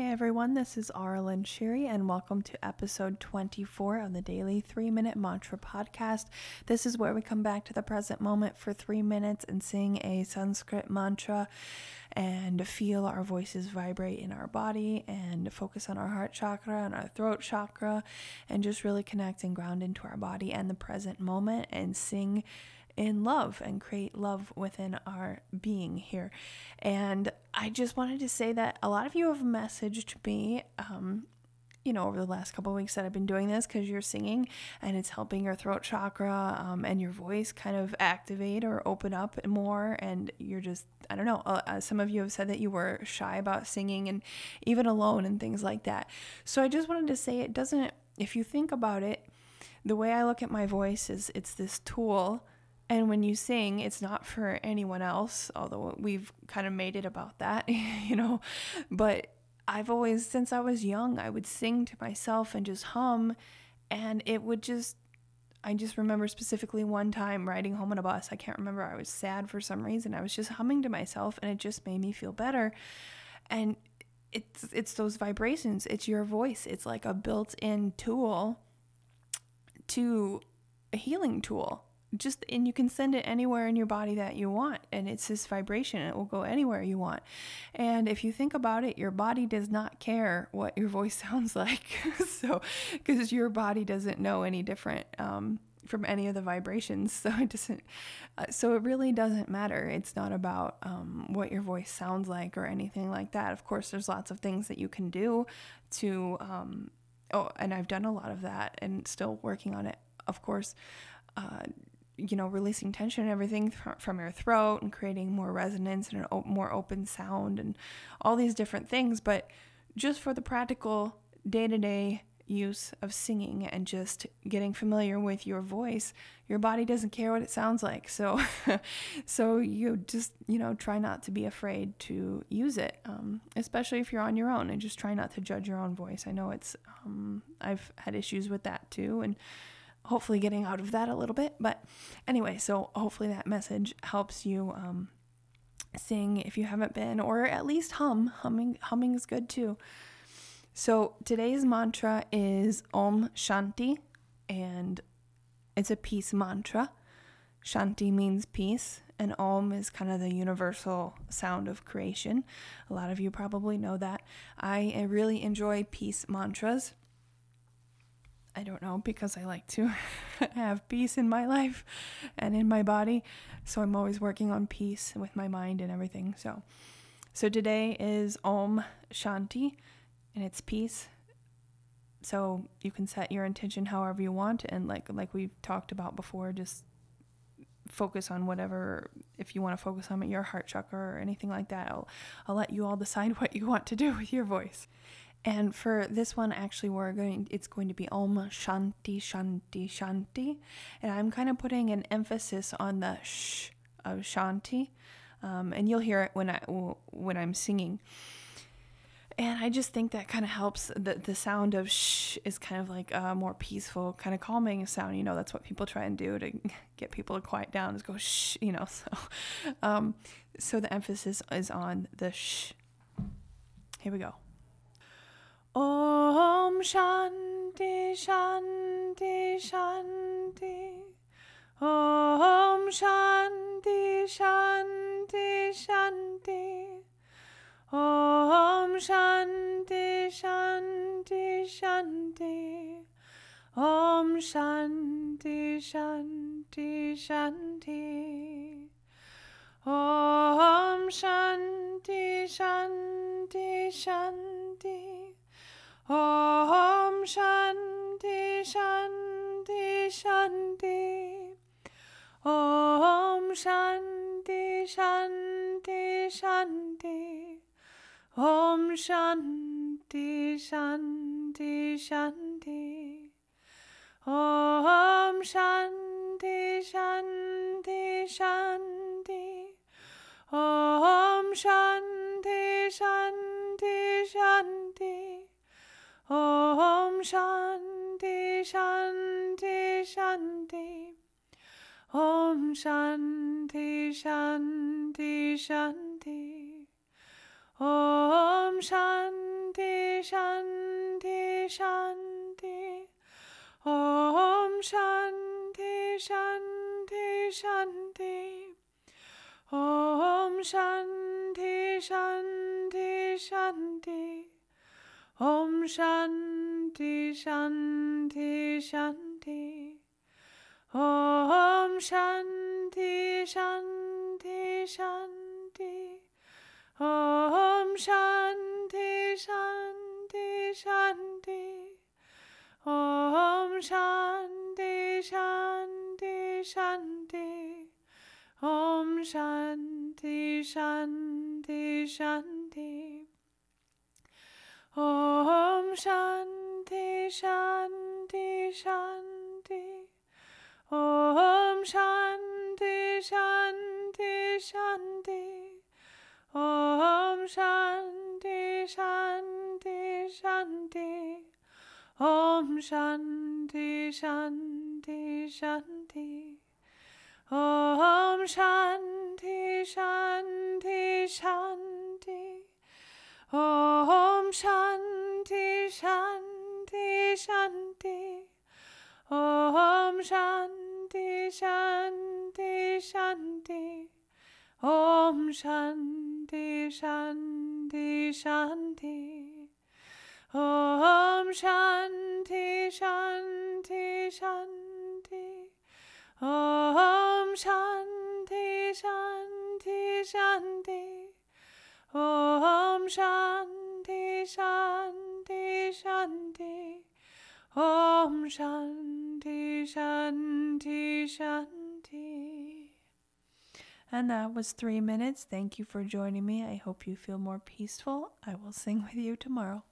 Hey everyone, this is Arlen Shiri, and welcome to episode 24 of the Daily 3 Minute Mantra Podcast. This is where we come back to the present moment for three minutes and sing a Sanskrit mantra and feel our voices vibrate in our body and focus on our heart chakra and our throat chakra and just really connect and ground into our body and the present moment and sing in love and create love within our being here. And I just wanted to say that a lot of you have messaged me. Um, you know, over the last couple weeks that I've been doing this because you're singing and it's helping your throat chakra um, and your voice kind of activate or open up more. And you're just, I don't know, uh, uh, some of you have said that you were shy about singing and even alone and things like that. So I just wanted to say it doesn't, if you think about it, the way I look at my voice is it's this tool and when you sing, it's not for anyone else, although we've kind of made it about that, you know. But I've always, since I was young, I would sing to myself and just hum, and it would just, I just remember specifically one time riding home on a bus. I can't remember, I was sad for some reason. I was just humming to myself, and it just made me feel better. And it's it's those vibrations. It's your voice. It's like a built-in tool to a healing tool just and you can send it anywhere in your body that you want and it's this vibration it will go anywhere you want. And if you think about it your body does not care what your voice sounds like so because your body doesn't know any different um, from any of the vibrations so it doesn't uh, so it really doesn't matter. It's not about um, what your voice sounds like or anything like that. Of course there's lots of things that you can do to um, oh and i've done a lot of that and still working on it. Of course uh, you know, releasing tension and everything from your throat and creating more resonance and a more open sound and all these different things. But just for the practical day to day use of singing and just getting familiar with your voice, your body doesn't care what it sounds like. So, so you just you know try not to be afraid to use it, um, especially if you're on your own, and just try not to judge your own voice. I know it's um, I've had issues with that too, and hopefully getting out of that a little bit. But anyway, so hopefully that message helps you um, sing if you haven't been, or at least hum. Humming, humming is good too. So today's mantra is Om Shanti, and it's a peace mantra. Shanti means peace, and Om is kind of the universal sound of creation. A lot of you probably know that. I really enjoy peace mantras I don't know, because I like to have peace in my life and in my body. So I'm always working on peace with my mind and everything. So so today is Om Shanti and it's peace. So you can set your intention however you want and like like we've talked about before, just focus on whatever if you want to focus on your heart chakra or anything like that. I'll I'll let you all decide what you want to do with your voice. And for this one, actually, we're going. It's going to be Om Shanti Shanti Shanti, and I'm kind of putting an emphasis on the sh of Shanti, um, and you'll hear it when I when I'm singing. And I just think that kind of helps. The the sound of sh is kind of like a more peaceful, kind of calming sound. You know, that's what people try and do to get people to quiet down. Is go shh. You know, so um, so the emphasis is on the sh. Here we go. Om Shanti Shanti Shanti. Om Shanti Shanti Shanti. Om Shanti Shanti Shanti. Om Shanti Shanti Shanti. Om Shanti Shanti Shanti Shanti Shanti Shanti. Om Shanti Shanti Shanti. Om Shanti Shanti Shanti. Om Shanti Shanti Shanti. Om Shanti Shanti Shanti. Om Shanti Shanti Shanti. Om Shanti Shanti Shanti. Om Shanti Shanti Shanti. Om Shanti Shanti Shanti. Om Shanti Shanti Shanti. Om Shanti Shanti Shanti. Om Shanti Shanti Shanti. Om Shanti Shanti Shanti. Om Shanti Shanti Shanti. Om Shanti Shanti Shanti. Om Shanti Shanti Shanti Om Shanti Shanti Shanti Om Shanti Shanti Shanti Om Shanti Shanti Shanti Om Shanti Shanti Shanti Shanti Om Shanti Shanti Shanti Om Shanti Shanti Shanti Om Shanti Shanti Shanti Om Shanti Shanti Shanti Om Shanti Shanti Shanti. And that was three minutes. Thank you for joining me. I hope you feel more peaceful. I will sing with you tomorrow.